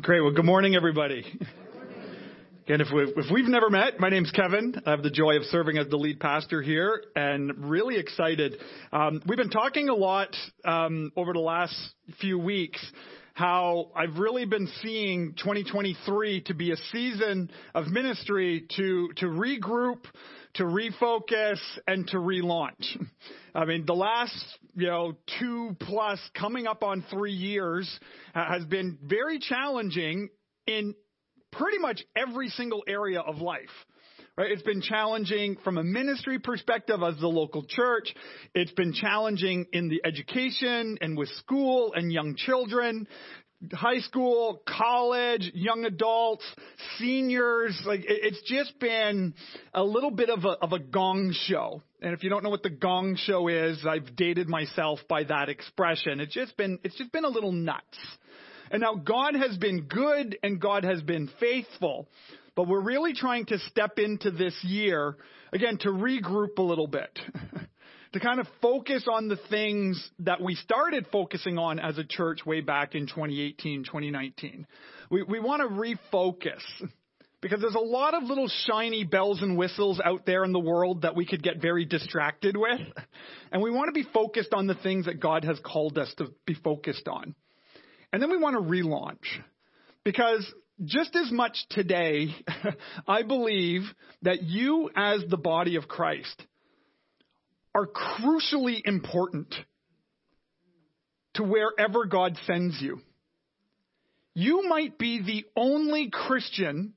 Great. Well, good morning, everybody. Again, if we've, if we've never met, my name's Kevin. I have the joy of serving as the lead pastor here and really excited. Um, we've been talking a lot um, over the last few weeks how I've really been seeing 2023 to be a season of ministry to, to regroup, to refocus, and to relaunch. I mean, the last, you know, two plus coming up on three years uh, has been very challenging in pretty much every single area of life. Right? It's been challenging from a ministry perspective as the local church. It's been challenging in the education and with school and young children high school, college, young adults, seniors. Like it's just been a little bit of a, of a gong show. And if you don't know what the gong show is, I've dated myself by that expression. It's just been, it's just been a little nuts. And now God has been good and God has been faithful. But we're really trying to step into this year, again, to regroup a little bit. to kind of focus on the things that we started focusing on as a church way back in 2018, 2019. We, we want to refocus because there's a lot of little shiny bells and whistles out there in the world that we could get very distracted with. And we want to be focused on the things that God has called us to be focused on. And then we want to relaunch because just as much today, I believe that you as the body of Christ are crucially important to wherever God sends you. You might be the only Christian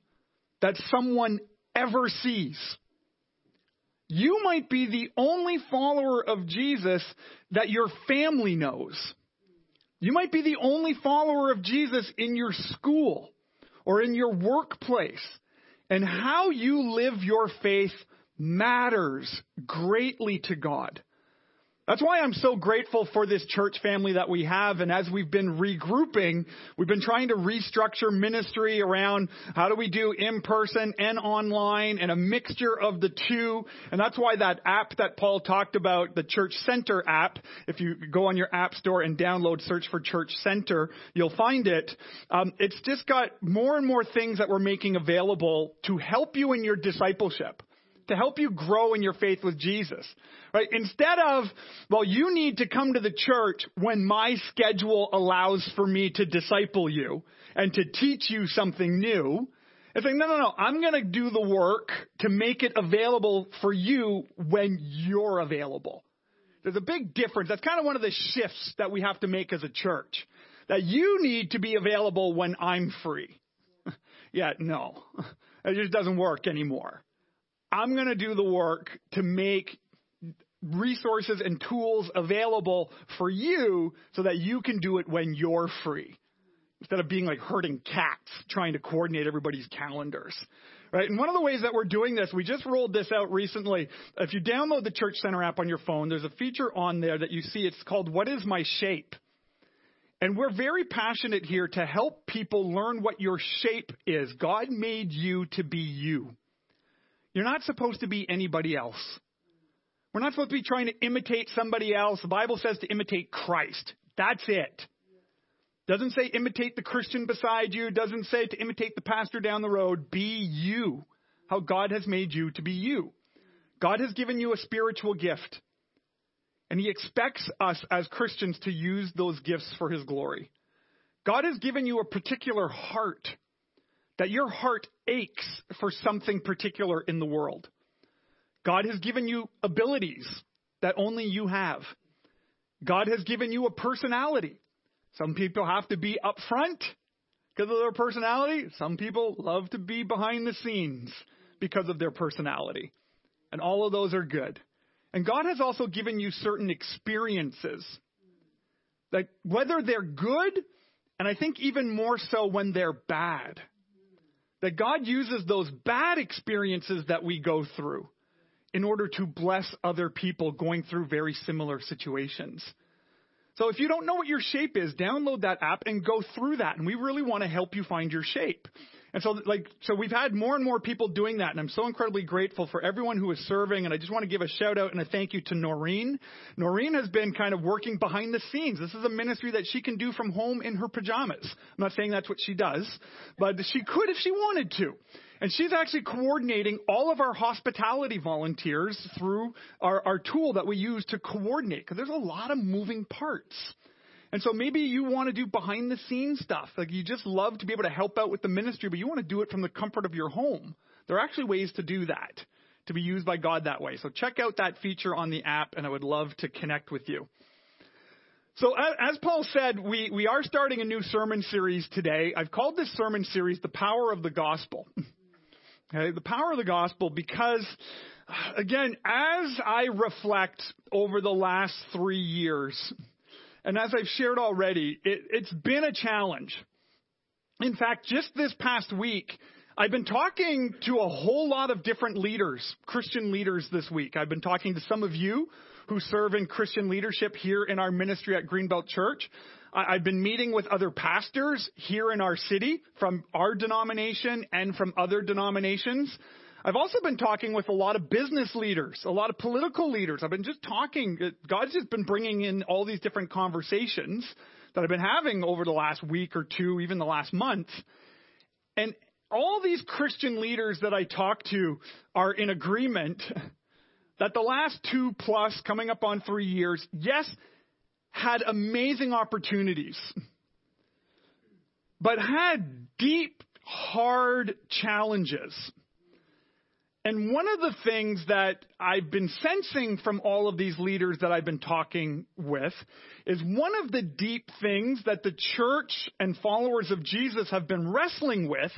that someone ever sees. You might be the only follower of Jesus that your family knows. You might be the only follower of Jesus in your school or in your workplace. And how you live your faith matters greatly to God. That's why I'm so grateful for this church family that we have. And as we've been regrouping, we've been trying to restructure ministry around how do we do in person and online and a mixture of the two. And that's why that app that Paul talked about, the Church Center app, if you go on your app store and download, search for Church Center, you'll find it. Um, it's just got more and more things that we're making available to help you in your discipleship to help you grow in your faith with Jesus. Right? Instead of, well, you need to come to the church when my schedule allows for me to disciple you and to teach you something new. It's like, no, no, no. I'm going to do the work to make it available for you when you're available. There's a big difference. That's kind of one of the shifts that we have to make as a church. That you need to be available when I'm free. yeah, no. It just doesn't work anymore. I'm going to do the work to make resources and tools available for you so that you can do it when you're free. Instead of being like herding cats trying to coordinate everybody's calendars. Right? And one of the ways that we're doing this, we just rolled this out recently. If you download the Church Center app on your phone, there's a feature on there that you see. It's called What is My Shape? And we're very passionate here to help people learn what your shape is. God made you to be you. You're not supposed to be anybody else. We're not supposed to be trying to imitate somebody else. The Bible says to imitate Christ. That's it. Doesn't say imitate the Christian beside you. Doesn't say to imitate the pastor down the road. Be you. How God has made you to be you. God has given you a spiritual gift. And He expects us as Christians to use those gifts for His glory. God has given you a particular heart that your heart aches for something particular in the world. God has given you abilities that only you have. God has given you a personality. Some people have to be up front because of their personality. Some people love to be behind the scenes because of their personality. And all of those are good. And God has also given you certain experiences that whether they're good, and I think even more so when they're bad, that God uses those bad experiences that we go through in order to bless other people going through very similar situations. So if you don't know what your shape is, download that app and go through that. And we really want to help you find your shape. And so, like, so we've had more and more people doing that, and I'm so incredibly grateful for everyone who is serving. And I just want to give a shout out and a thank you to Noreen. Noreen has been kind of working behind the scenes. This is a ministry that she can do from home in her pajamas. I'm not saying that's what she does, but she could if she wanted to. And she's actually coordinating all of our hospitality volunteers through our, our tool that we use to coordinate, because there's a lot of moving parts. And so maybe you want to do behind the scenes stuff. Like you just love to be able to help out with the ministry, but you want to do it from the comfort of your home. There are actually ways to do that, to be used by God that way. So check out that feature on the app, and I would love to connect with you. So as Paul said, we, we are starting a new sermon series today. I've called this sermon series The Power of the Gospel. okay, the power of the gospel because again, as I reflect over the last three years, and as I've shared already, it, it's been a challenge. In fact, just this past week, I've been talking to a whole lot of different leaders, Christian leaders this week. I've been talking to some of you who serve in Christian leadership here in our ministry at Greenbelt Church. I've been meeting with other pastors here in our city from our denomination and from other denominations. I've also been talking with a lot of business leaders, a lot of political leaders. I've been just talking. God's just been bringing in all these different conversations that I've been having over the last week or two, even the last month. And all these Christian leaders that I talk to are in agreement that the last two plus, coming up on three years, yes, had amazing opportunities, but had deep, hard challenges and one of the things that I've been sensing from all of these leaders that I've been talking with is one of the deep things that the church and followers of Jesus have been wrestling with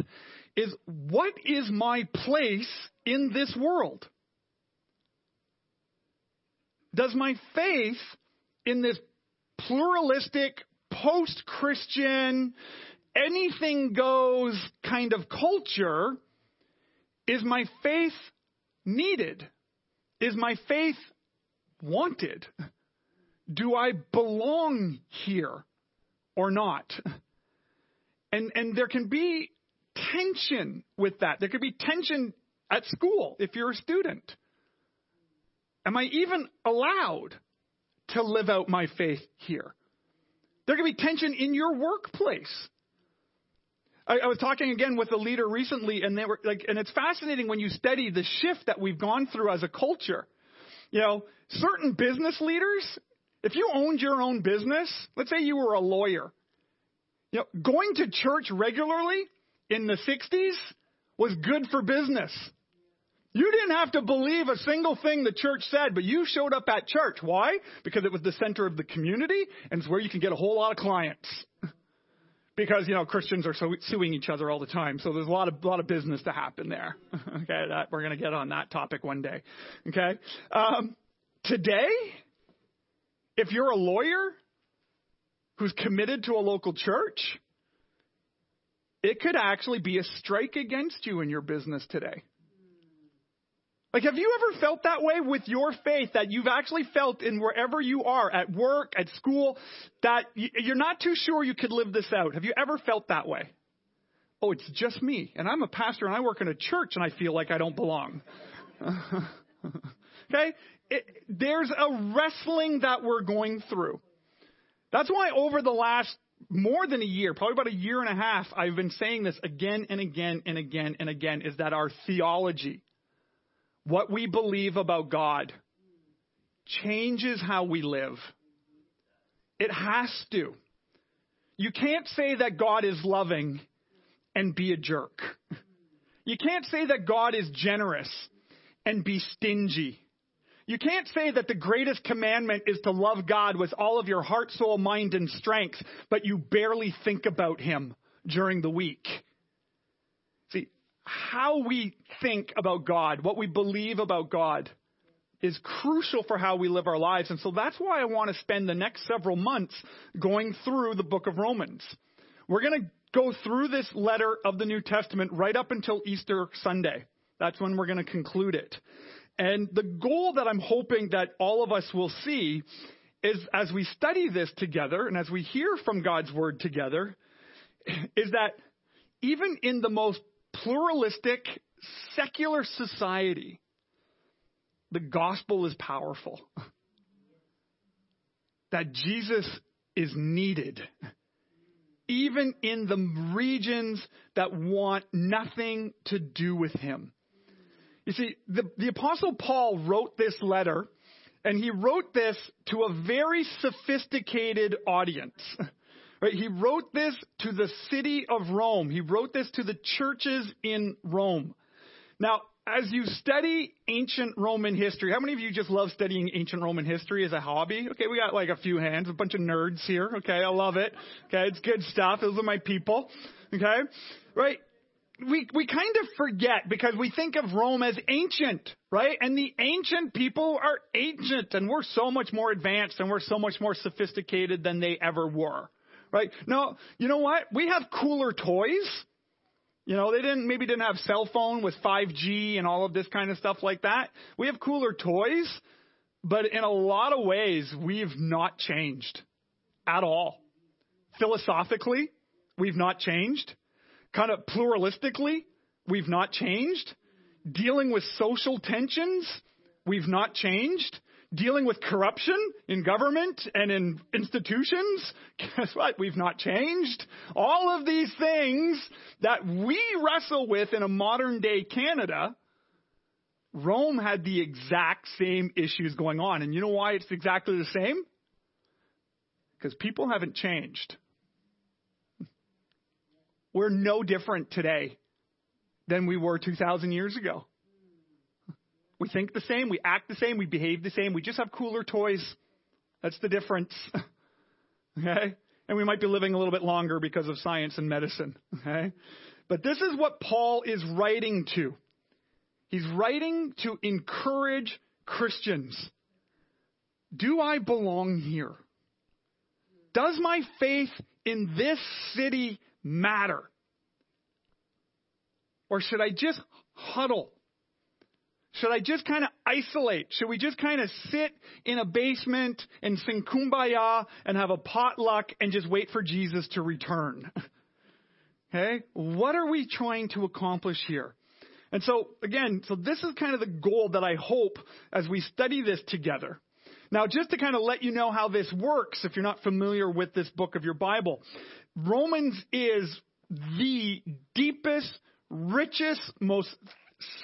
is what is my place in this world? Does my faith in this pluralistic, post Christian, anything goes kind of culture is my faith needed? Is my faith wanted? Do I belong here or not? And, and there can be tension with that. There could be tension at school if you're a student. Am I even allowed to live out my faith here? There could be tension in your workplace. I, I was talking again with a leader recently, and they were like, and it's fascinating when you study the shift that we've gone through as a culture. You know, certain business leaders, if you owned your own business, let's say you were a lawyer, you know, going to church regularly in the 60s was good for business. You didn't have to believe a single thing the church said, but you showed up at church. Why? Because it was the center of the community and it's where you can get a whole lot of clients because you know Christians are so, suing each other all the time, so there's a lot of lot of business to happen there. okay, that we're going to get on that topic one day. Okay, um, today, if you're a lawyer who's committed to a local church, it could actually be a strike against you in your business today. Like, have you ever felt that way with your faith that you've actually felt in wherever you are, at work, at school, that you're not too sure you could live this out? Have you ever felt that way? Oh, it's just me. And I'm a pastor and I work in a church and I feel like I don't belong. okay? It, there's a wrestling that we're going through. That's why over the last more than a year, probably about a year and a half, I've been saying this again and again and again and again is that our theology, what we believe about God changes how we live. It has to. You can't say that God is loving and be a jerk. You can't say that God is generous and be stingy. You can't say that the greatest commandment is to love God with all of your heart, soul, mind, and strength, but you barely think about Him during the week how we think about God, what we believe about God, is crucial for how we live our lives. And so that's why I want to spend the next several months going through the book of Romans. We're going to go through this letter of the New Testament right up until Easter Sunday. That's when we're going to conclude it. And the goal that I'm hoping that all of us will see is as we study this together and as we hear from God's word together, is that even in the most pluralistic, secular society, the gospel is powerful. That Jesus is needed, even in the regions that want nothing to do with him. You see, the, the Apostle Paul wrote this letter, and he wrote this to a very sophisticated audience. Right? He wrote this to the city of Rome. He wrote this to the churches in Rome. Now, as you study ancient Roman history, how many of you just love studying ancient Roman history as a hobby? Okay, we got like a few hands, a bunch of nerds here. Okay, I love it. Okay, it's good stuff. Those are my people. Okay, right? We, we kind of forget because we think of Rome as ancient, right? And the ancient people are ancient and we're so much more advanced and we're so much more sophisticated than they ever were, right? No, you know what? We have cooler toys you know, they didn't maybe didn't have cell phone with 5G and all of this kind of stuff like that. We have cooler toys, but in a lot of ways we've not changed at all. Philosophically, we've not changed. Kind of pluralistically, we've not changed. Dealing with social tensions, we've not changed dealing with corruption in government and in institutions, guess what? We've not changed. All of these things that we wrestle with in a modern day Canada, Rome had the exact same issues going on. And you know why it's exactly the same? Because people haven't changed. We're no different today than we were 2,000 years ago. We think the same, we act the same, we behave the same, we just have cooler toys. That's the difference. okay? And we might be living a little bit longer because of science and medicine. Okay? But this is what Paul is writing to. He's writing to encourage Christians. Do I belong here? Does my faith in this city matter? Or should I just huddle should I just kind of isolate? Should we just kind of sit in a basement and sing kumbaya and have a potluck and just wait for Jesus to return? okay? What are we trying to accomplish here? And so, again, so this is kind of the goal that I hope as we study this together. Now, just to kind of let you know how this works, if you're not familiar with this book of your Bible, Romans is the deepest, richest, most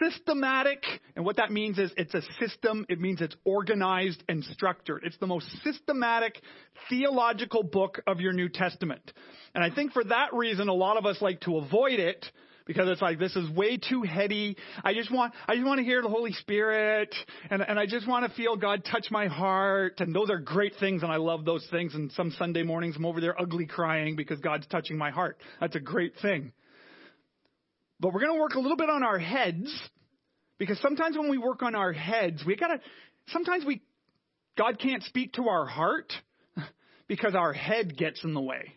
systematic, and what that means is it's a system. It means it's organized and structured. It's the most systematic theological book of your New Testament. And I think for that reason, a lot of us like to avoid it because it's like this is way too heady. I just want I just want to hear the Holy Spirit and and I just want to feel God touch my heart and those are great things and I love those things and some Sunday mornings I'm over there ugly crying because God's touching my heart. That's a great thing. But we're going to work a little bit on our heads because sometimes when we work on our heads, we got to, sometimes we, God can't speak to our heart because our head gets in the way.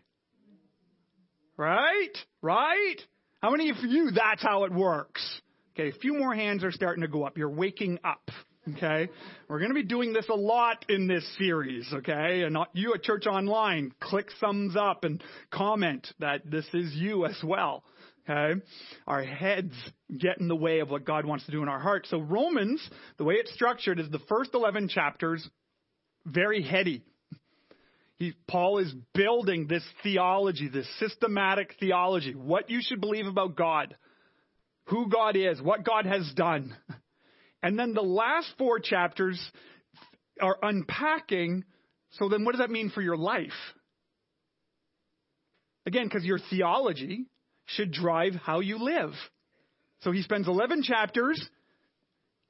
Right? Right? How many of you, that's how it works? Okay, a few more hands are starting to go up. You're waking up. Okay? We're going to be doing this a lot in this series, okay? And not you at Church Online, click thumbs up and comment that this is you as well. Okay? Our heads get in the way of what God wants to do in our hearts. So Romans, the way it's structured is the first 11 chapters, very heady. He, Paul is building this theology, this systematic theology, what you should believe about God, who God is, what God has done. And then the last four chapters are unpacking, so then what does that mean for your life? Again, because your theology should drive how you live. So he spends 11 chapters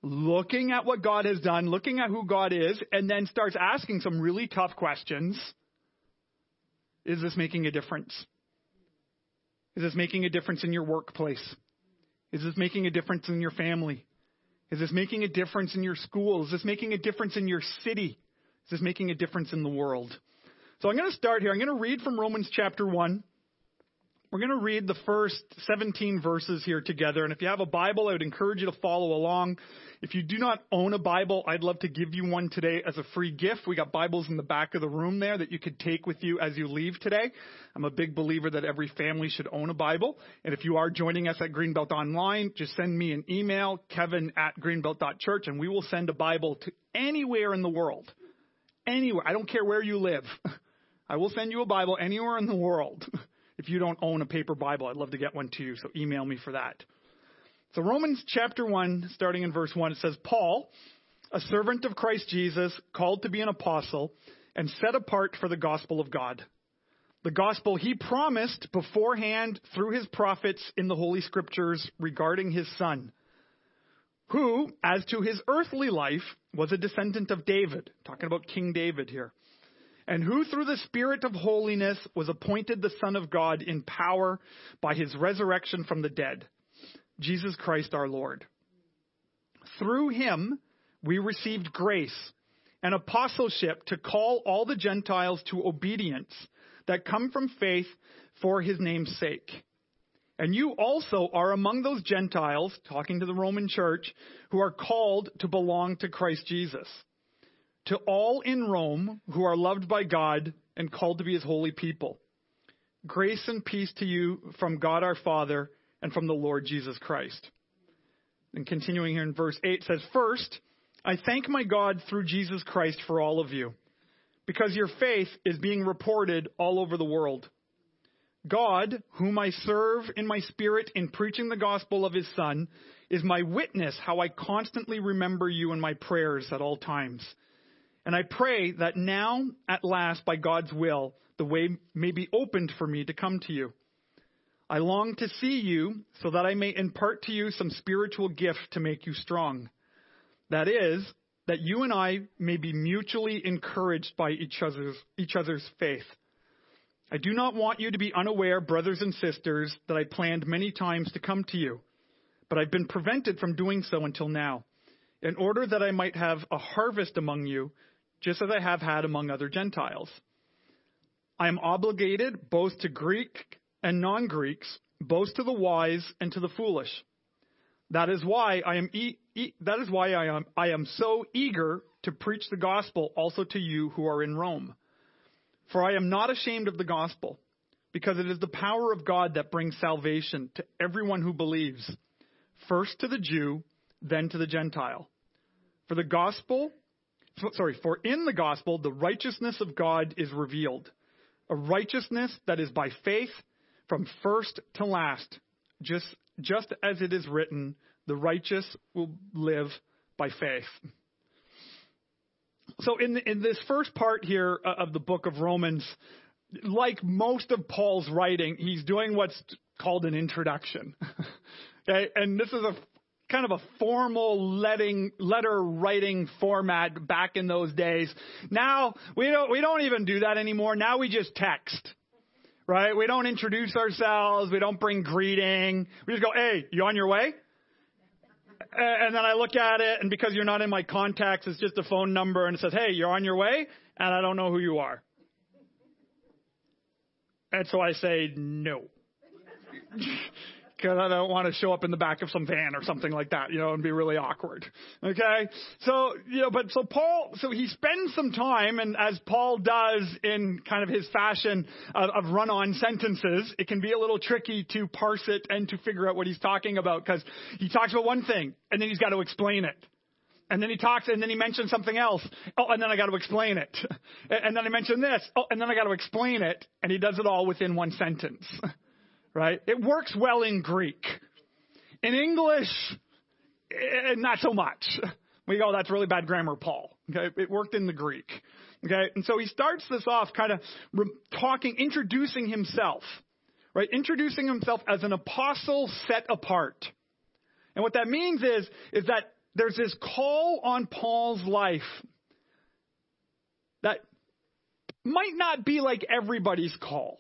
looking at what God has done, looking at who God is, and then starts asking some really tough questions. Is this making a difference? Is this making a difference in your workplace? Is this making a difference in your family? Is this making a difference in your school? Is this making a difference in your city? Is this making a difference in the world? So I'm going to start here. I'm going to read from Romans chapter 1 We're going to read the first 17 verses here together. And if you have a Bible, I would encourage you to follow along. If you do not own a Bible, I'd love to give you one today as a free gift. We got Bibles in the back of the room there that you could take with you as you leave today. I'm a big believer that every family should own a Bible. And if you are joining us at Greenbelt Online, just send me an email, kevin at greenbelt.church, and we will send a Bible to anywhere in the world. Anywhere. I don't care where you live. I will send you a Bible anywhere in the world. If you don't own a paper Bible, I'd love to get one to you, so email me for that. So, Romans chapter 1, starting in verse 1, it says, Paul, a servant of Christ Jesus, called to be an apostle, and set apart for the gospel of God. The gospel he promised beforehand through his prophets in the Holy Scriptures regarding his son, who, as to his earthly life, was a descendant of David. Talking about King David here. And who through the Spirit of holiness was appointed the Son of God in power by his resurrection from the dead Jesus Christ our Lord. Through him, we received grace and apostleship to call all the Gentiles to obedience that come from faith for his name's sake. And you also are among those Gentiles, talking to the Roman church, who are called to belong to Christ Jesus. To all in Rome who are loved by God and called to be his holy people. Grace and peace to you from God our Father and from the Lord Jesus Christ. And continuing here in verse 8 says, First, I thank my God through Jesus Christ for all of you, because your faith is being reported all over the world. God, whom I serve in my spirit in preaching the gospel of his Son, is my witness how I constantly remember you in my prayers at all times. And I pray that now, at last, by God's will, the way may be opened for me to come to you. I long to see you so that I may impart to you some spiritual gift to make you strong. That is, that you and I may be mutually encouraged by each other's, each other's faith. I do not want you to be unaware, brothers and sisters, that I planned many times to come to you, but I've been prevented from doing so until now, in order that I might have a harvest among you, just as I have had among other Gentiles. I am obligated both to Greek and non Greeks, both to the wise and to the foolish. That is why I am e- e- that is why I am I am so eager to preach the gospel also to you who are in Rome. For I am not ashamed of the gospel, because it is the power of God that brings salvation to everyone who believes, first to the Jew, then to the Gentile. For the gospel, sorry, for in the gospel the righteousness of God is revealed, a righteousness that is by faith from first to last, just, just as it is written, the righteous will live by faith. So, in, in this first part here uh, of the book of Romans, like most of Paul's writing, he's doing what's called an introduction. okay? And this is a kind of a formal letting, letter writing format back in those days. Now we don't we don't even do that anymore. Now we just text right? We don't introduce ourselves. We don't bring greeting. We just go, hey, you on your way? And then I look at it, and because you're not in my contacts, it's just a phone number, and it says, hey, you're on your way, and I don't know who you are. And so I say, no. because I don't want to show up in the back of some van or something like that, you know, and be really awkward. Okay? So, you know, but so Paul, so he spends some time, and as Paul does in kind of his fashion of, of run on sentences, it can be a little tricky to parse it and to figure out what he's talking about because he talks about one thing and then he's got to explain it. And then he talks, and then he mentions something else. Oh, and then I got to explain it. And then I mention this. Oh, and then I got to explain it. And he does it all within one sentence. right? It works well in Greek. In English, eh, not so much. We go, that's really bad grammar, Paul. Okay, it worked in the Greek. Okay, and so he starts this off kind of talking, introducing himself, right? Introducing himself as an apostle set apart. And what that means is, is that there's this call on Paul's life that might not be like everybody's call.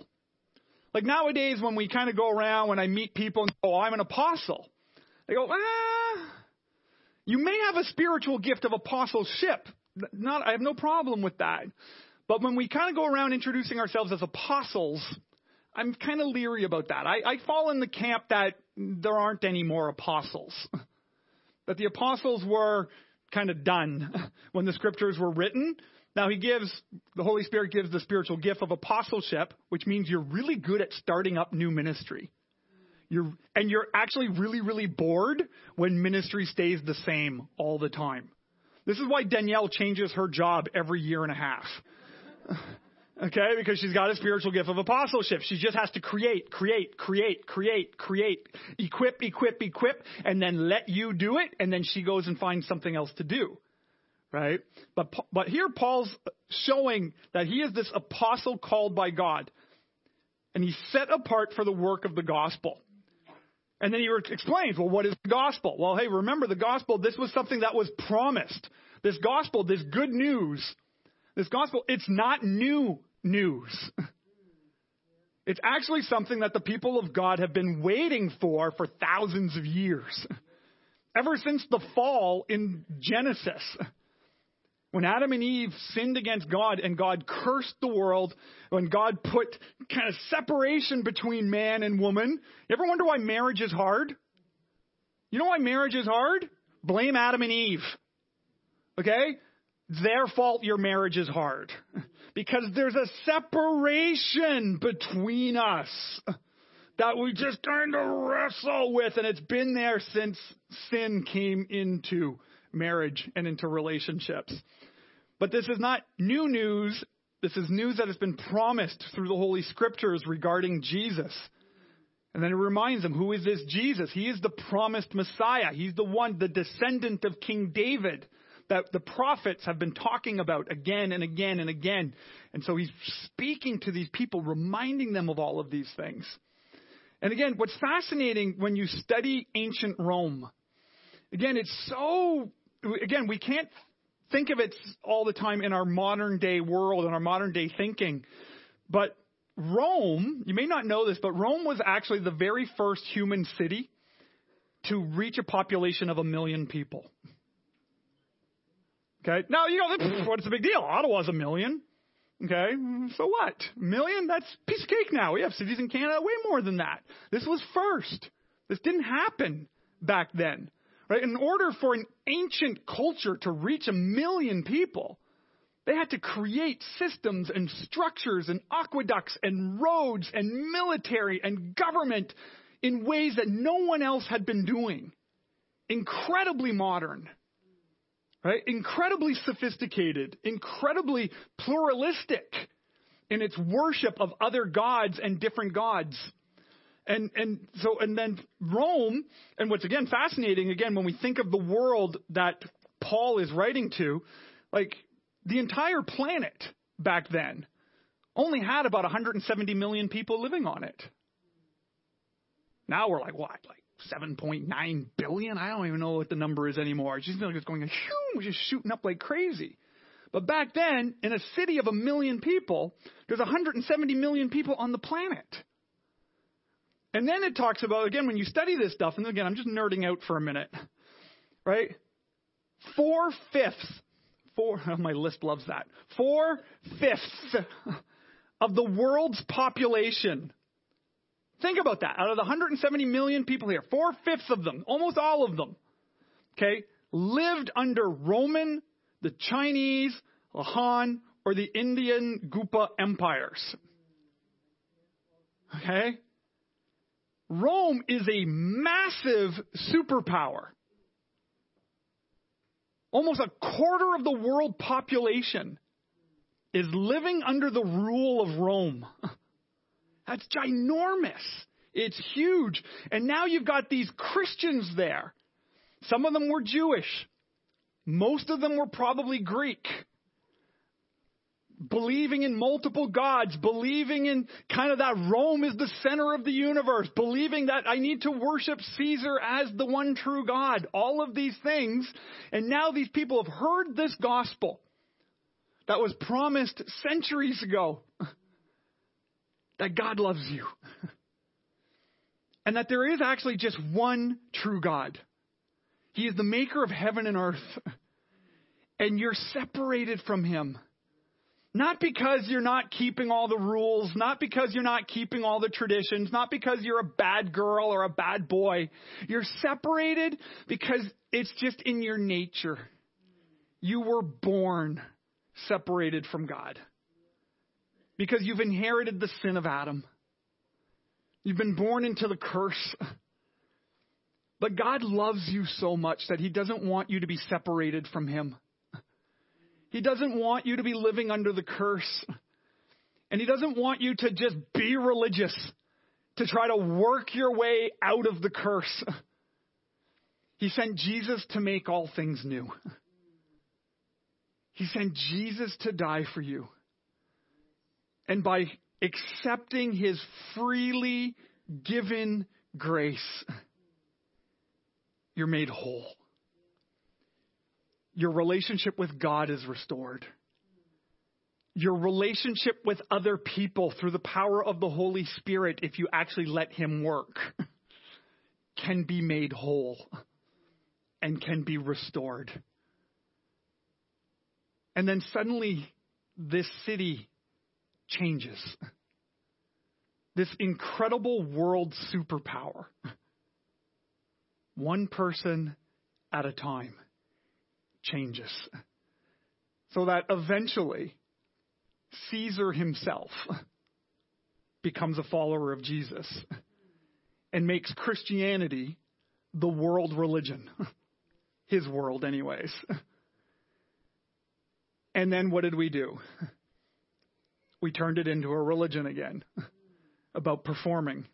Like nowadays, when we kind of go around, when I meet people and go, oh, I'm an apostle, they go, ah, you may have a spiritual gift of apostleship. Not, I have no problem with that. But when we kind of go around introducing ourselves as apostles, I'm kind of leery about that. I, I fall in the camp that there aren't any more apostles. that the apostles were kind of done when the scriptures were written. Now he gives, the Holy Spirit gives the spiritual gift of apostleship, which means you're really good at starting up new ministry. You're, and you're actually really, really bored when ministry stays the same all the time. This is why Danielle changes her job every year and a half. okay? Because she's got a spiritual gift of apostleship. She just has to create, create, create, create, create, equip, equip, equip, and then let you do it, and then she goes and finds something else to do. Right? But, but here Paul's showing that he is this apostle called by God. And he's set apart for the work of the gospel. And then he explains, well, what is the gospel? Well, hey, remember the gospel, this was something that was promised. This gospel, this good news, this gospel, it's not new news. It's actually something that the people of God have been waiting for for thousands of years. Ever since the fall in Genesis. When Adam and Eve sinned against God and God cursed the world, when God put kind of separation between man and woman, you ever wonder why marriage is hard? You know why marriage is hard? Blame Adam and Eve. Okay? Their fault your marriage is hard. Because there's a separation between us that we just kind of wrestle with, and it's been there since sin came into marriage and into relationships. But this is not new news. This is news that has been promised through the Holy Scriptures regarding Jesus. And then it reminds them, who is this Jesus? He is the promised Messiah. He's the one, the descendant of King David that the prophets have been talking about again and again and again. And so he's speaking to these people, reminding them of all of these things. And again, what's fascinating when you study ancient Rome, again, it's so again, we can't think of it all the time in our modern day world and our modern day thinking. But Rome, you may not know this, but Rome was actually the very first human city to reach a population of a million people. Okay. Now, you know, what's the big deal? Ottawa's a million. Okay. So what? Million? That's piece of cake now. We have cities in Canada way more than that. This was first. This didn't happen back then. Right? In order for an ancient culture to reach a million people, they had to create systems and structures and aqueducts and roads and military and government in ways that no one else had been doing. Incredibly modern. Right? Incredibly sophisticated, incredibly pluralistic in its worship of other gods and different gods. And and so and then Rome, and what's again fascinating again when we think of the world that Paul is writing to, like the entire planet back then only had about 170 million people living on it. Now we're like what? Like 7.9 billion? I don't even know what the number is anymore. It just feels like it's going just shooting up like crazy. But back then, in a city of a million people, there's 170 million people on the planet. And then it talks about, again, when you study this stuff, and again, I'm just nerding out for a minute, right? Four fifths, four, oh, my list loves that. Four fifths of the world's population. Think about that. Out of the 170 million people here, four fifths of them, almost all of them, okay, lived under Roman, the Chinese, the Han, or the Indian Gupta empires. Okay? Rome is a massive superpower. Almost a quarter of the world population is living under the rule of Rome. That's ginormous. It's huge. And now you've got these Christians there. Some of them were Jewish. Most of them were probably Greek believing in multiple gods, believing in kind of that Rome is the center of the universe, believing that I need to worship Caesar as the one true God, all of these things. And now these people have heard this gospel that was promised centuries ago that God loves you. and that there is actually just one true God. He is the maker of heaven and earth. And you're separated from him Not because you're not keeping all the rules, not because you're not keeping all the traditions, not because you're a bad girl or a bad boy. You're separated because it's just in your nature. You were born separated from God because you've inherited the sin of Adam. You've been born into the curse. But God loves you so much that He doesn't want you to be separated from Him. He doesn't want you to be living under the curse. And He doesn't want you to just be religious, to try to work your way out of the curse. He sent Jesus to make all things new. He sent Jesus to die for you. And by accepting His freely given grace, you're made whole your relationship with God is restored. Your relationship with other people through the power of the Holy Spirit, if you actually let Him work, can be made whole and can be restored. And then suddenly, this city changes. This incredible world superpower. One person at a time changes. So that eventually, Caesar himself becomes a follower of Jesus and makes Christianity the world religion. His world, anyways. And then what did we do? We turned it into a religion again about performing,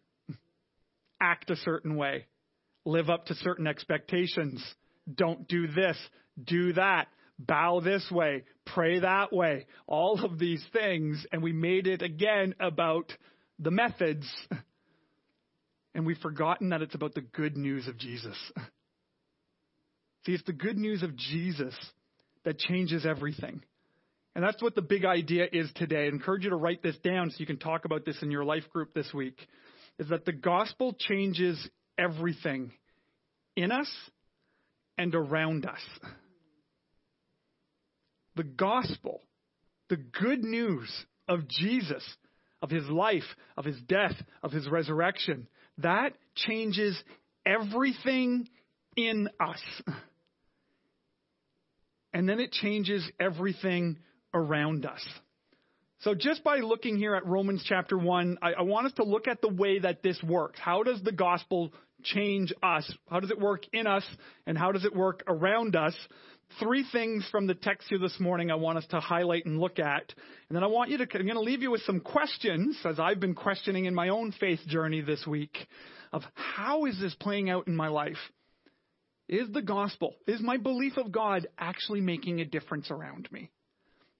act a certain way, live up to certain expectations, don't do this, do that, bow this way, pray that way, all of these things. And we made it again about the methods. And we've forgotten that it's about the good news of Jesus. See, it's the good news of Jesus that changes everything. And that's what the big idea is today. I encourage you to write this down so you can talk about this in your life group this week. Is that the gospel changes everything in us and around us the gospel, the good news of Jesus, of his life, of his death, of his resurrection, that changes everything in us. And then it changes everything around us. So, just by looking here at Romans chapter 1, I, I, want us to look at the way that this works. How does the gospel change us? How does it work in us? And how does it work around us? three things from the text here this morning I want us to highlight and look at. And then I want you to, I'm going to leave you with some questions, as I've been questioning in my own faith journey this week, of how is this playing out in my life? Is the gospel, is my belief of God actually making a difference around me?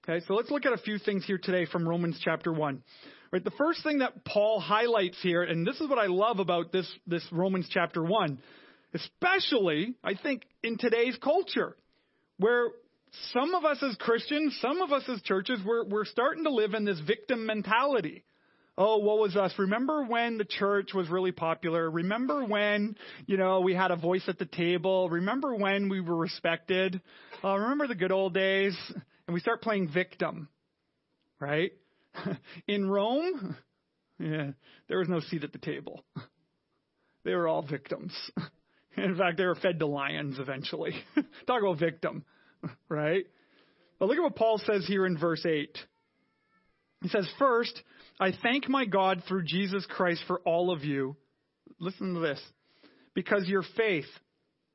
Okay, so let's look at a few things here today from Romans chapter 1. Right, the first thing that Paul highlights here, and this is what I love about this, this Romans chapter 1, especially, I think, in today's culture where some of us as Christians, some of us as churches, we're, we're starting to live in this victim mentality. Oh, what was us? Remember when the church was really popular? Remember when, you know, we had a voice at the table? Remember when we were respected? Uh, remember the good old days? And we start playing victim, right? In Rome, yeah, there was no seat at the table. They were all victims. In fact, they were fed to lions eventually. Talk about victim, right? But look at what Paul says here in verse 8. He says, First, I thank my God through Jesus Christ for all of you. Listen to this. Because your faith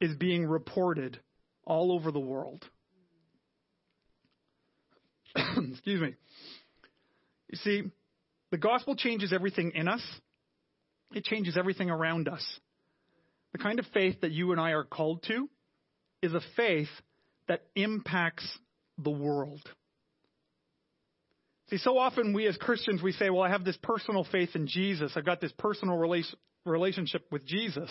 is being reported all over the world. Excuse me. You see, the gospel changes everything in us, it changes everything around us. The kind of faith that you and I are called to is a faith that impacts the world. See, so often we as Christians, we say, well, I have this personal faith in Jesus. I've got this personal relationship with Jesus.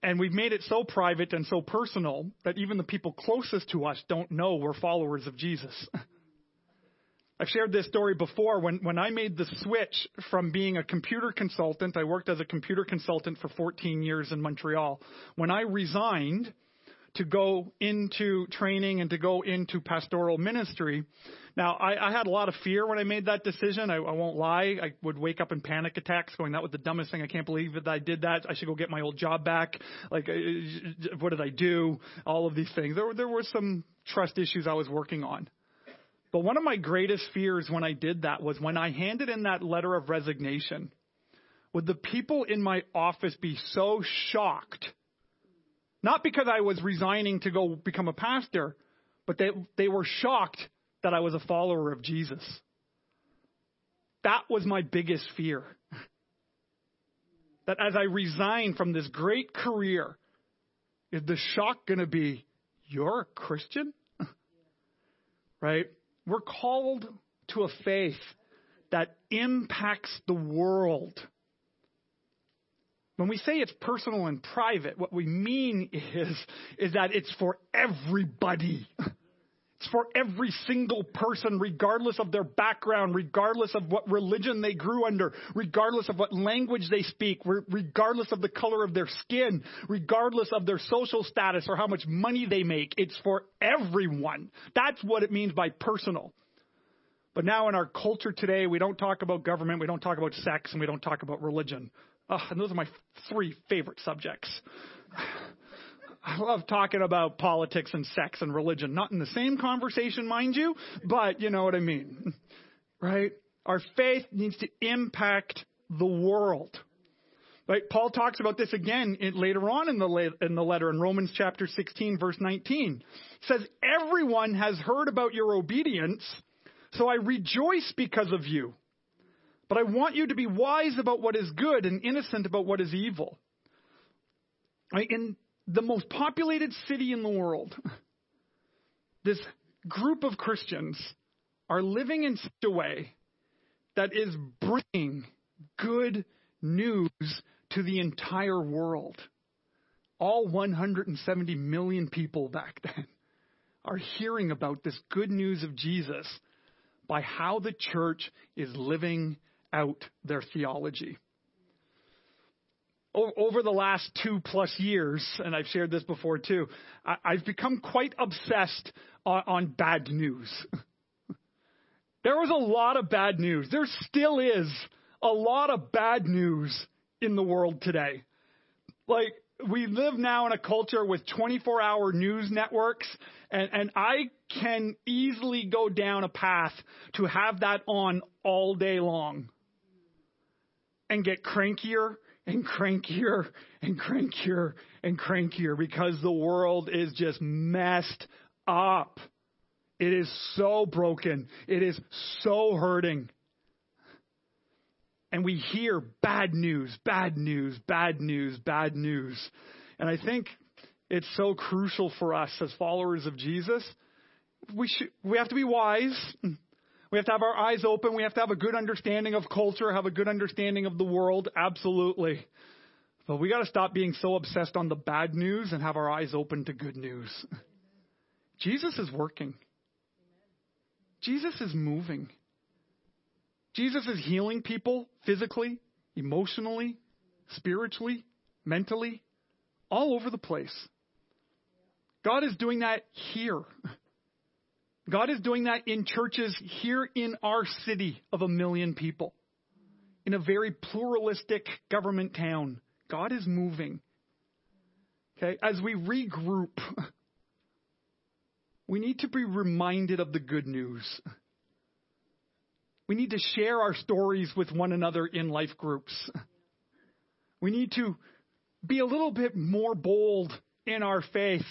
And we've made it so private and so personal that even the people closest to us don't know we're followers of Jesus. I've shared this story before. When, when I made the switch from being a computer consultant, I worked as a computer consultant for 14 years in Montreal. When I resigned to go into training and to go into pastoral ministry. Now, I, I had a lot of fear when I made that decision. I, I won't lie. I would wake up in panic attacks, going, "That was the dumbest thing. I can't believe that I did that. I should go get my old job back. Like, uh, what did I do? All of these things. There, there were some trust issues I was working on. But one of my greatest fears when I did that was when I handed in that letter of resignation. Would the people in my office be so shocked? Not because I was resigning to go become a pastor, but they, they were shocked that I was a follower of Jesus. That was my biggest fear. That as I resign from this great career, is the shock going to be, you're a Christian? right? We're called to a faith that impacts the world. When we say it's personal and private, what we mean is, is that it's for everybody. It's for every single person, regardless of their background, regardless of what religion they grew under, regardless of what language they speak, regardless of the color of their skin, regardless of their social status or how much money they make. It's for everyone. That's what it means by personal. But now in our culture today, we don't talk about government, we don't talk about sex, and we don't talk about religion. Oh, and those are my three favorite subjects. I love talking about politics and sex and religion. Not in the same conversation, mind you, but you know what I mean. Right? Our faith needs to impact the world. Right? Paul talks about this again in, later on in the, in the letter in Romans chapter 16 verse 19. It says, everyone has heard about your obedience, so I rejoice because of you. But I want you to be wise about what is good and innocent about what is evil. Right? In the most populated city in the world, this group of Christians are living in such a way that is bringing good news to the entire world. All 170 million people back then are hearing about this good news of Jesus by how the church is living out their theology over the last two plus years, and I've shared this before too, I've become quite obsessed on, bad news. there was a lot of bad news. There still is a lot of bad news in the world today. Like, we live now in a culture with 24 hour news networks, and, and I can easily go down a path to have that on all day long and get crankier and crankier and crankier and crankier because the world is just messed up. It is so broken. It is so hurting. And we hear bad news, bad news, bad news, bad news. And I think it's so crucial for us as followers of Jesus. We should, we have to be wise. We have to have our eyes open. We have to have a good understanding of culture, have a good understanding of the world. Absolutely. But we got to stop being so obsessed on the bad news and have our eyes open to good news. Jesus is working. Jesus is moving. Jesus is healing people physically, emotionally, spiritually, mentally, all over the place. God is doing that here. God is doing that in churches here in our city of a million people, in a very pluralistic government town. God is moving. Okay, as we regroup, we need to be reminded of the good news. We need to share our stories with one another in life groups. We need to be a little bit more bold in our faith.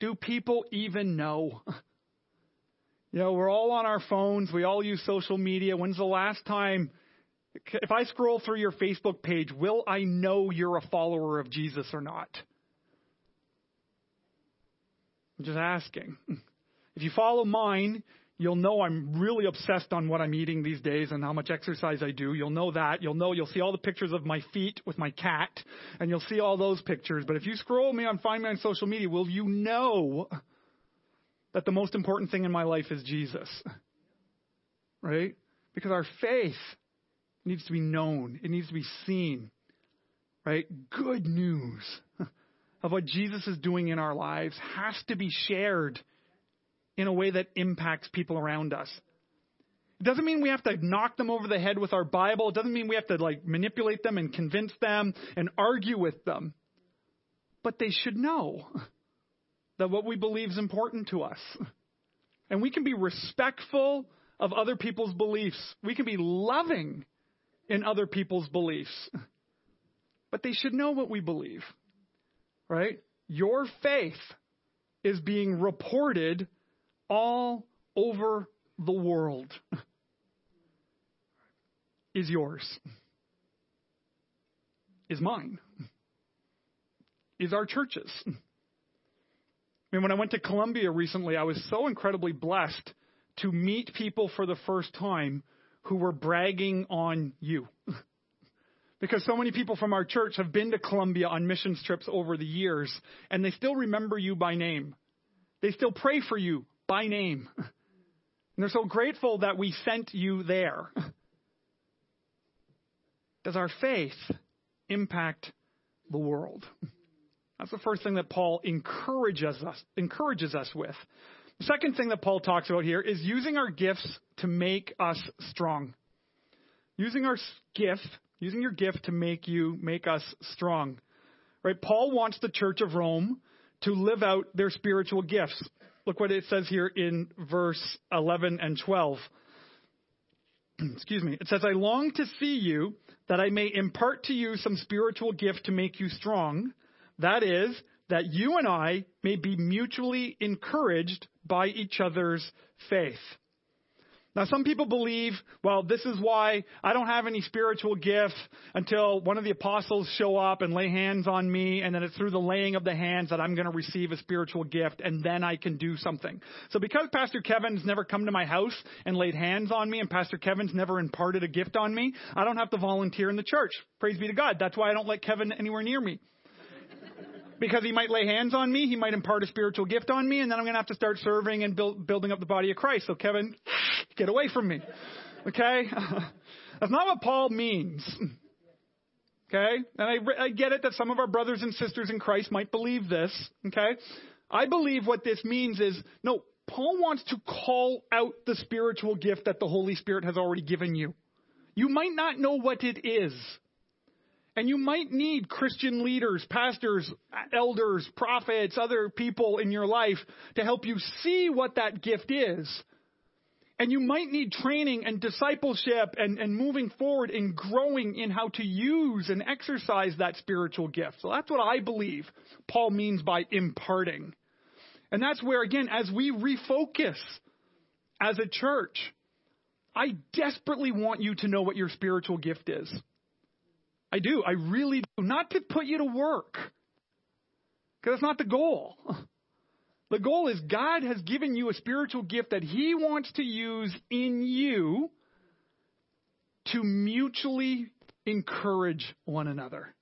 Do people even know? You know, we're all on our phones. We all use social media. When's the last time, if I scroll through your Facebook page, will I know you're a follower of Jesus or not? I'm just asking. If you follow mine, you'll know I'm really obsessed on what I'm eating these days and how much exercise I do. You'll know that. You'll know, you'll see all the pictures of my feet with my cat, and you'll see all those pictures. But if you scroll me on, find me on social media, will you know that the most important thing in my life is Jesus. Right? Because our faith needs to be known, it needs to be seen. Right? Good news. of what Jesus is doing in our lives has to be shared in a way that impacts people around us. It doesn't mean we have to knock them over the head with our Bible. It doesn't mean we have to like manipulate them and convince them and argue with them. But they should know that what we believe is important to us. And we can be respectful of other people's beliefs. We can be loving in other people's beliefs. But they should know what we believe. Right? Your faith is being reported all over the world. Is yours. Is mine. Is our churches. I mean, when I went to Colombia recently, I was so incredibly blessed to meet people for the first time who were bragging on you. because so many people from our church have been to Colombia on missions trips over the years, and they still remember you by name. They still pray for you by name. And they're so grateful that we sent you there. Does our faith impact the world? That's the first thing that Paul encourages us, encourages us with. The second thing that Paul talks about here is using our gifts to make us strong. Using our gift, using your gift to make you, make us strong. Right? Paul wants the church of Rome to live out their spiritual gifts. Look what it says here in verse 11 and 12. Excuse me. It says, I long to see you that I may impart to you some spiritual gift to make you strong. That is, that you and I may be mutually encouraged by each other's faith. Now, some people believe, well, this is why I don't have any spiritual gifts until one of the apostles show up and lay hands on me, and then it's through the laying of the hands that I'm going to receive a spiritual gift, and then I can do something. So, because Pastor Kevin's never come to my house and laid hands on me, and Pastor Kevin's never imparted a gift on me, I don't have to volunteer in the church. Praise be to God. That's why I don't let Kevin anywhere near me because he might lay hands on me, he might impart a spiritual gift on me, and then I'm going to have to start serving and build, building up the body of Christ. So, Kevin, get away from me. Okay? That's not what Paul means. Okay? And I, I get it that some of our brothers and sisters in Christ might believe this. Okay? I believe what this means is no, Paul wants to call out the spiritual gift that the Holy Spirit has already given you. You might not know what it is. And you might need Christian leaders, pastors, elders, prophets, other people in your life to help you see what that gift is. And you might need training and discipleship and, and moving forward and growing in how to use and exercise that spiritual gift. So that's what I believe Paul means by imparting. And that's where, again, as we refocus as a church, I desperately want you to know what your spiritual gift is. I do. I really do. Not to put you to work. Because that's not the goal. The goal is God has given you a spiritual gift that He wants to use in you to mutually encourage one another.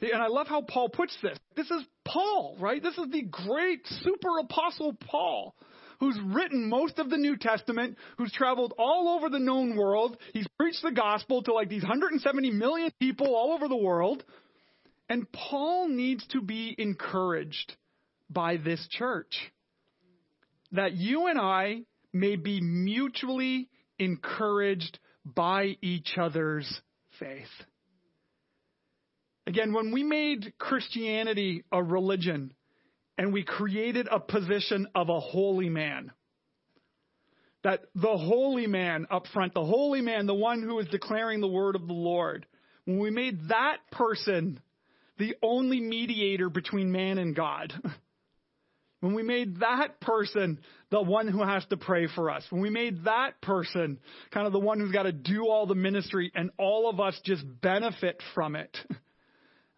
And I love how Paul puts this. This is Paul, right? This is the great super apostle Paul who's written most of the New Testament, who's traveled all over the known world. He's preached the gospel to like these 170 million people all over the world. And Paul needs to be encouraged by this church that you and I may be mutually encouraged by each other's faith. Again, when we made Christianity a religion, and we created a position of a holy man. That the holy man up front, the holy man, the one who is declaring the word of the Lord, when we made that person the only mediator between man and God, when we made that person the one who has to pray for us, when we made that person kind of the one who's got to do all the ministry and all of us just benefit from it,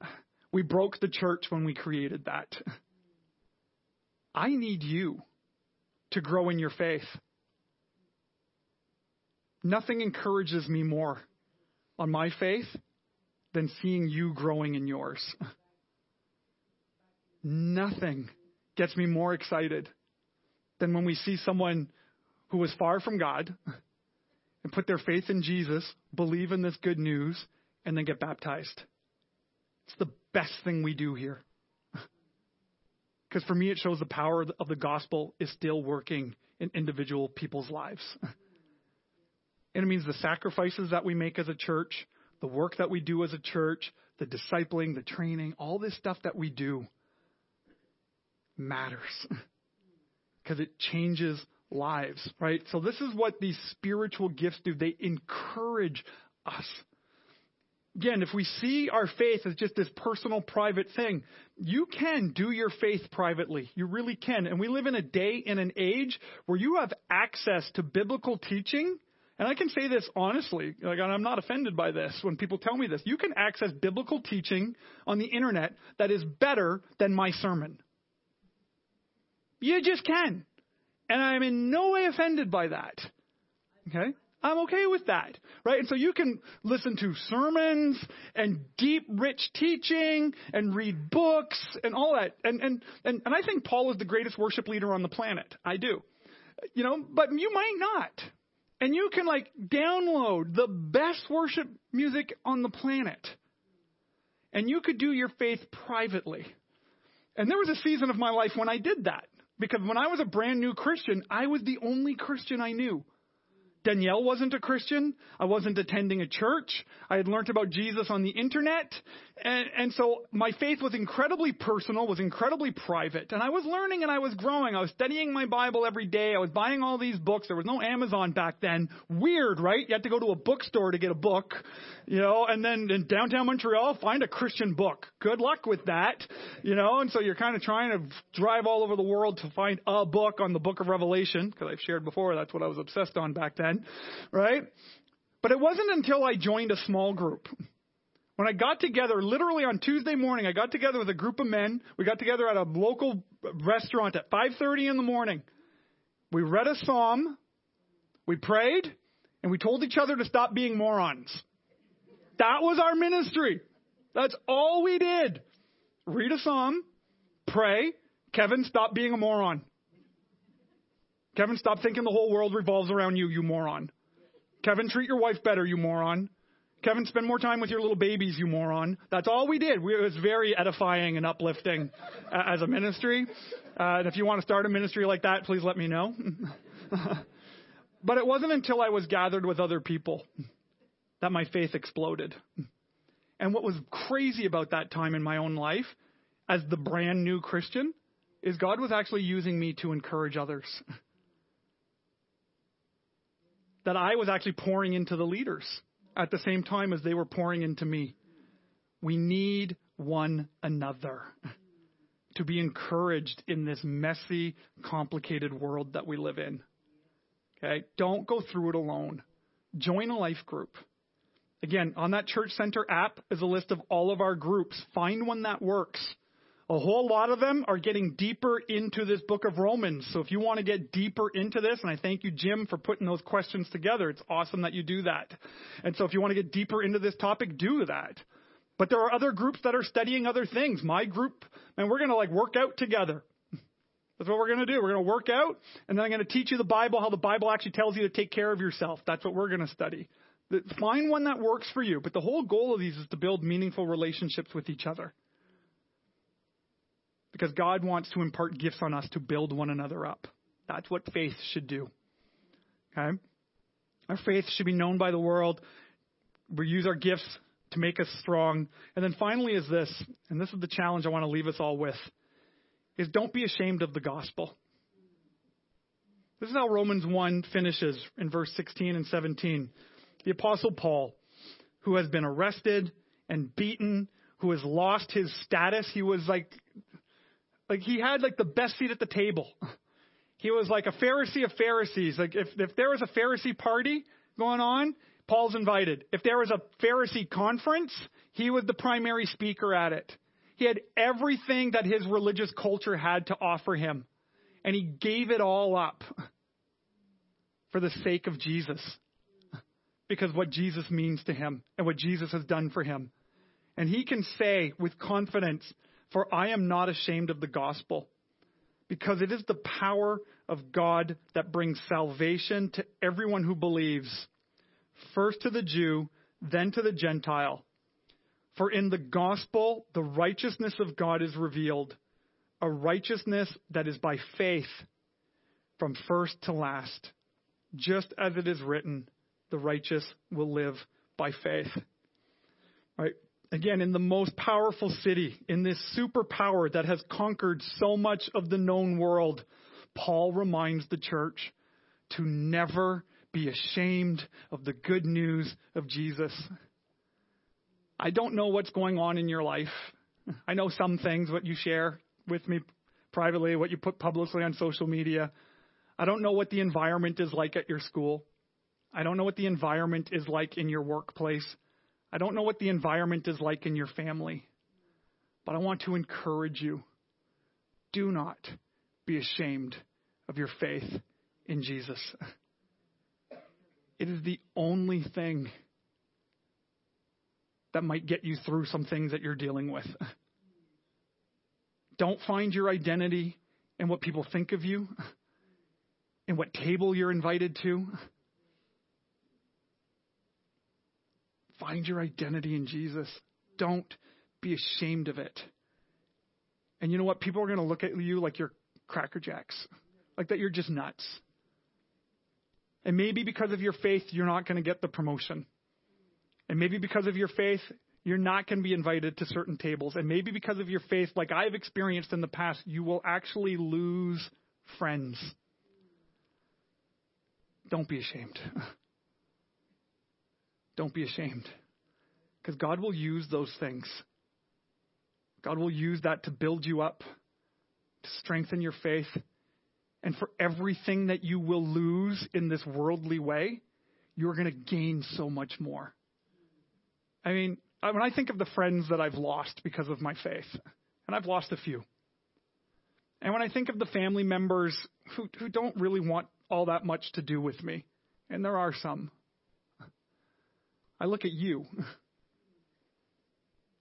we broke the church when we created that. I need you to grow in your faith. Nothing encourages me more on my faith than seeing you growing in yours. Nothing gets me more excited than when we see someone who was far from God and put their faith in Jesus, believe in this good news, and then get baptized. It's the best thing we do here. Because for me, it shows the power of the gospel is still working in individual people's lives. and it means the sacrifices that we make as a church, the work that we do as a church, the discipling, the training, all this stuff that we do matters because it changes lives, right? So this is what these spiritual gifts do. They encourage us. Again, if we see our faith as just this personal, private thing, you can do your faith privately. You really can. And we live in a day, and an age where you have access to biblical teaching. And I can say this honestly, like I'm not offended by this when people tell me this. You can access biblical teaching on the internet that is better than my sermon. You just can. And I'm in no way offended by that. Okay? I'm okay with that, right? And so you can listen to sermons and deep, rich teaching and read books and all that. And, and, and, and I think Paul is the greatest worship leader on the planet. I do. You know, but you might not. And you can like download the best worship music on the planet. And you could do your faith privately. And there was a season of my life when I did that. Because when I was a brand new Christian, I was the only Christian I knew. Danielle wasn't a Christian. I wasn't attending a church. I had learned about Jesus on the internet. And, and so my faith was incredibly personal, was incredibly private. And I was learning and I was growing. I was studying my Bible every day. I was buying all these books. There was no Amazon back then. Weird, right? You had to go to a bookstore to get a book, you know, and then in downtown Montreal, find a Christian book. Good luck with that, you know, and so you're kind of trying to drive all over the world to find a book on the book of Revelation, because I've shared before that's what I was obsessed on back then, right? But it wasn't until I joined a small group when I got together, literally on Tuesday morning, I got together with a group of men. We got together at a local restaurant at 5:30 in the morning. We read a psalm, we prayed, and we told each other to stop being morons. That was our ministry. That's all we did. Read a psalm, pray, Kevin, stop being a moron. Kevin, stop thinking the whole world revolves around you, you moron. Kevin, treat your wife better, you moron. Kevin, spend more time with your little babies, you moron. That's all we did. We, it was very edifying and uplifting uh, as a ministry. Uh, and if you want to start a ministry like that, please let me know. but it wasn't until I was gathered with other people that my faith exploded. And what was crazy about that time in my own life as the brand new Christian is God was actually using me to encourage others. that I was actually pouring into the leaders at the same time as they were pouring into me. We need one another to be encouraged in this messy, complicated world that we live in. Okay? Don't go through it alone. Join a life group. Again, on that Church Center app is a list of all of our groups. Find one that works. A whole lot of them are getting deeper into this book of Romans. So if you want to get deeper into this, and I thank you, Jim, for putting those questions together. It's awesome that you do that. And so if you want to get deeper into this topic, do that. But there are other groups that are studying other things. My group, and we're going to like work out together. That's what we're going to do. We're going to work out, and then I'm going to teach you the Bible, how the Bible actually tells you to take care of yourself. That's what we're going to study. Find one that works for you. But the whole goal of these is to build meaningful relationships with each other. Because God wants to impart gifts on us to build one another up. That's what faith should do. Okay? Our faith should be known by the world. We use our gifts to make us strong. And then finally is this, and this is the challenge I want to leave us all with, is don't be ashamed of the gospel. This is how Romans 1 finishes in verse 16 and 17. The apostle Paul, who has been arrested and beaten, who has lost his status, he was like like he had like the best seat at the table. He was like a Pharisee of Pharisees. Like if, if there was a Pharisee party going on, Paul's invited. If there was a Pharisee conference, he was the primary speaker at it. He had everything that his religious culture had to offer him. And he gave it all up for the sake of Jesus. Because what Jesus means to him and what Jesus has done for him. And he can say with confidence, for I am not ashamed of the gospel, because it is the power of God that brings salvation to everyone who believes, first to the Jew, then to the Gentile. For in the gospel, the righteousness of God is revealed, a righteousness that is by faith from first to last. Just as it is written, the righteous will live by faith. Right? Again, in the most powerful city, in this superpower that has conquered so much of the known world, Paul reminds the church to never be ashamed of the good news of Jesus. I don't know what's going on in your life. I know some things, what you share with me privately, what you put publicly on social media. I don't know what the environment is like at your school. I don't know what the environment is like in your workplace. I don't know what the environment is like in your family. But I want to encourage you do not be ashamed of your faith in Jesus. It is the only thing that might get you through some things that you're dealing with. Don't find your identity in what people think of you, in what table you're invited to. Find your identity in Jesus. Don't be ashamed of it. And you know what? People are going to look at you like you're Cracker Jacks, like that you're just nuts. And maybe because of your faith, you're not going to get the promotion. And maybe because of your faith, you're not going to be invited to certain tables. And maybe because of your faith, like I've experienced in the past, you will actually lose friends. Don't be ashamed. Don't be ashamed. Because God will use those things. God will use that to build you up, to strengthen your faith. And for everything that you will lose in this worldly way, you're going to gain so much more. I mean, when I think of the friends that I've lost because of my faith, and I've lost a few, and when I think of the family members who, who don't really want all that much to do with me, and there are some, I look at you.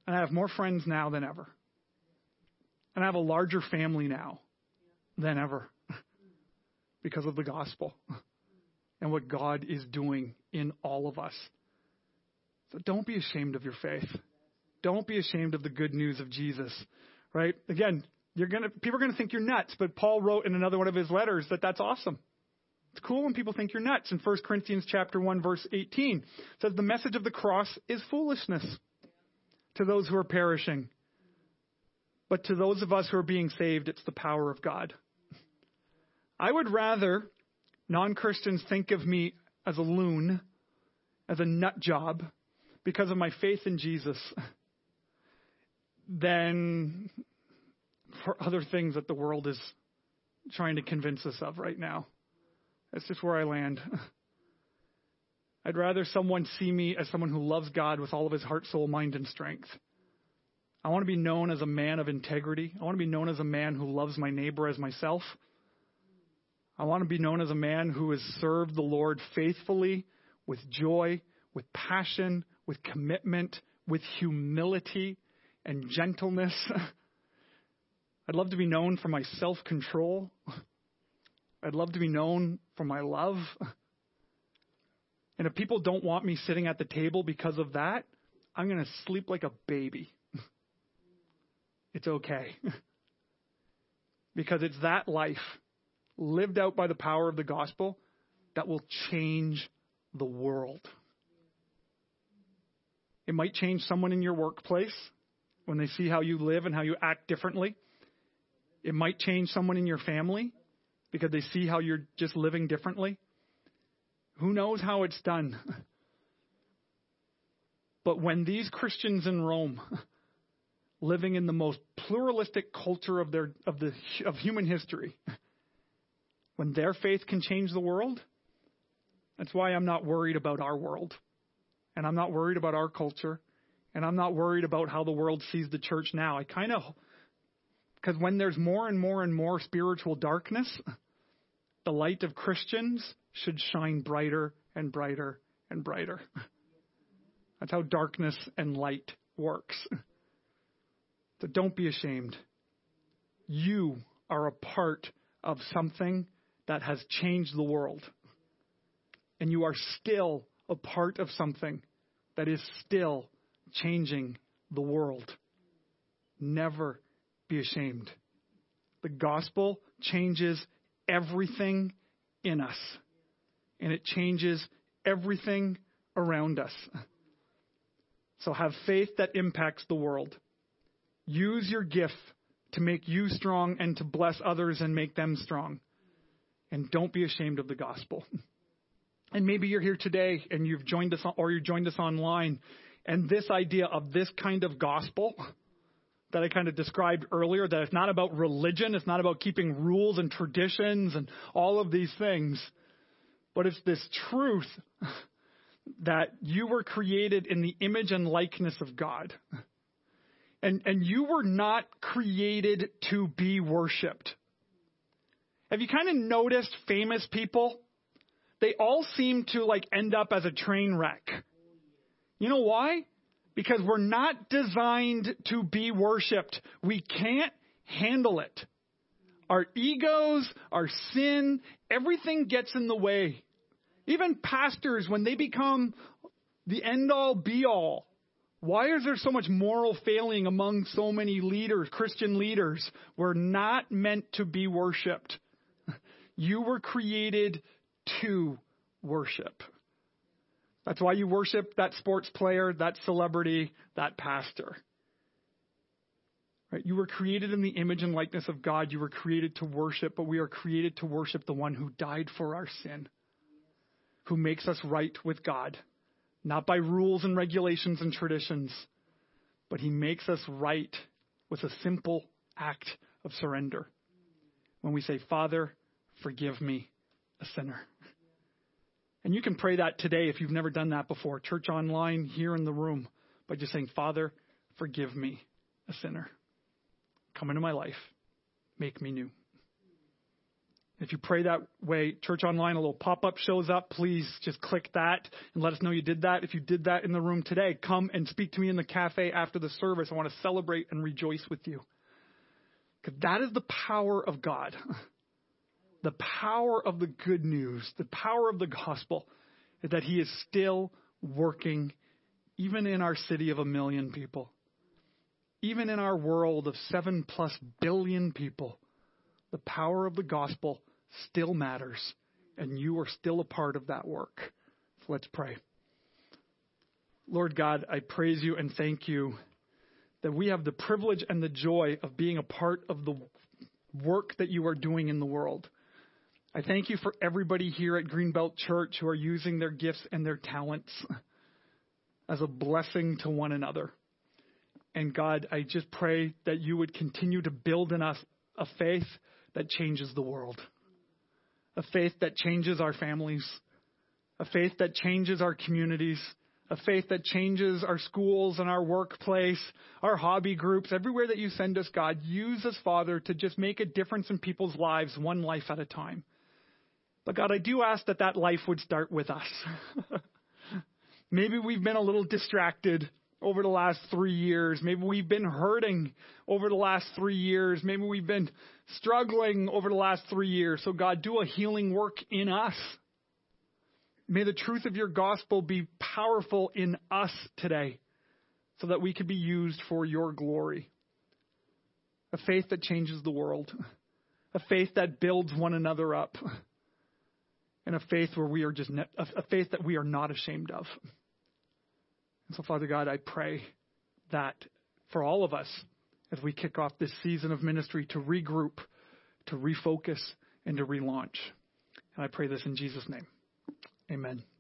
And I have more friends now than ever. And I have a larger family now than ever because of the gospel and what God is doing in all of us. So don't be ashamed of your faith. Don't be ashamed of the good news of Jesus, right? Again, you're gonna people are gonna think you're nuts, but Paul wrote in another one of his letters that that's awesome. It's cool when people think you're nuts. In 1 Corinthians chapter 1 verse 18, it says the message of the cross is foolishness to those who are perishing. But to those of us who are being saved, it's the power of God. I would rather non Christians think of me as a loon, as a nut job, because of my faith in Jesus, than for other things that the world is trying to convince us of right now. That's just where I land. I'd rather someone see me as someone who loves God with all of his heart, soul, mind, and strength. I want to be known as a man of integrity. I want to be known as a man who loves my neighbor as myself. I want to be known as a man who has served the Lord faithfully, with joy, with passion, with commitment, with humility and gentleness. I'd love to be known for my self control. I'd love to be known for my love. And if people don't want me sitting at the table because of that, I'm going to sleep like a baby. it's okay. because it's that life lived out by the power of the gospel that will change the world. It might change someone in your workplace when they see how you live and how you act differently. It might change someone in your family because they see how you're just living differently. Who knows how it's done? But when these Christians in Rome, living in the most pluralistic culture of their of the of human history, when their faith can change the world, that's why I'm not worried about our world. And I'm not worried about our culture. And I'm not worried about how the world sees the church now. I kind of because when there's more and more and more spiritual darkness, the light of Christians should shine brighter and brighter and brighter. That's how darkness and light works. So don't be ashamed. You are a part of something that has changed the world. And you are still a part of something that is still changing the world. Never be ashamed The gospel changes everything in us, and it changes everything around us. So have faith that impacts the world. Use your gift to make you strong and to bless others and make them strong. And don't be ashamed of the gospel. And maybe you're here today and you've joined us or you joined us online and this idea of this kind of gospel that I kind of described earlier that it's not about religion, it's not about keeping rules and traditions and all of these things, but it's this truth that you were created in the image and likeness of God. And, and you were not created to be worshiped. Have you kind of noticed famous people? They all seem to like end up as a train wreck. You know why? Because we're not designed to be worshiped. We can't handle it. Our egos, our sin, everything gets in the way. Even pastors, when they become the end all be all, why is there so much moral failing among so many leaders, Christian leaders? We're not meant to be worshiped. You were created to worship. That's why you worship that sports player, that celebrity, that pastor. Right? You were created in the image and likeness of God. You were created to worship, but we are created to worship the one who died for our sin, who makes us right with God not by rules and regulations and traditions, but he makes us right with a simple act of surrender. When we say, Father, forgive me, a sinner. And you can pray that today if you've never done that before, church online, here in the room, by just saying, Father, forgive me, a sinner. Come into my life, make me new. If you pray that way, Church Online, a little pop up shows up. Please just click that and let us know you did that. If you did that in the room today, come and speak to me in the cafe after the service. I want to celebrate and rejoice with you. Because that is the power of God. The power of the good news, the power of the gospel is that He is still working, even in our city of a million people, even in our world of seven plus billion people. The power of the gospel still matters, and you are still a part of that work. So let's pray. Lord God, I praise you and thank you that we have the privilege and the joy of being a part of the work that you are doing in the world. I thank you for everybody here at Greenbelt Church who are using their gifts and their talents as a blessing to one another. And God, I just pray that you would continue to build in us a faith that changes the world a faith that changes our families, a faith that changes our communities, a faith that changes our schools and our workplace, our hobby groups, everywhere that you send us, God. Use us, Father, to just make a difference in people's lives, one life at a time. But God, I do ask that that life would start with us. Maybe we've been a little distracted over the last three years. Maybe we've been hurting over the last three years. Maybe we've been struggling over the last three years. So, God, do a healing work in us. May the truth of your gospel be powerful in us today so that we could be used for your glory. A faith that changes the world, a faith that builds one another up, and a faith where we are just ne- a faith that we are not ashamed of. And so, Father God, I pray that for all of us, as we kick off this season of ministry, to regroup, to refocus, and to relaunch. And I pray this in Jesus' name. Amen.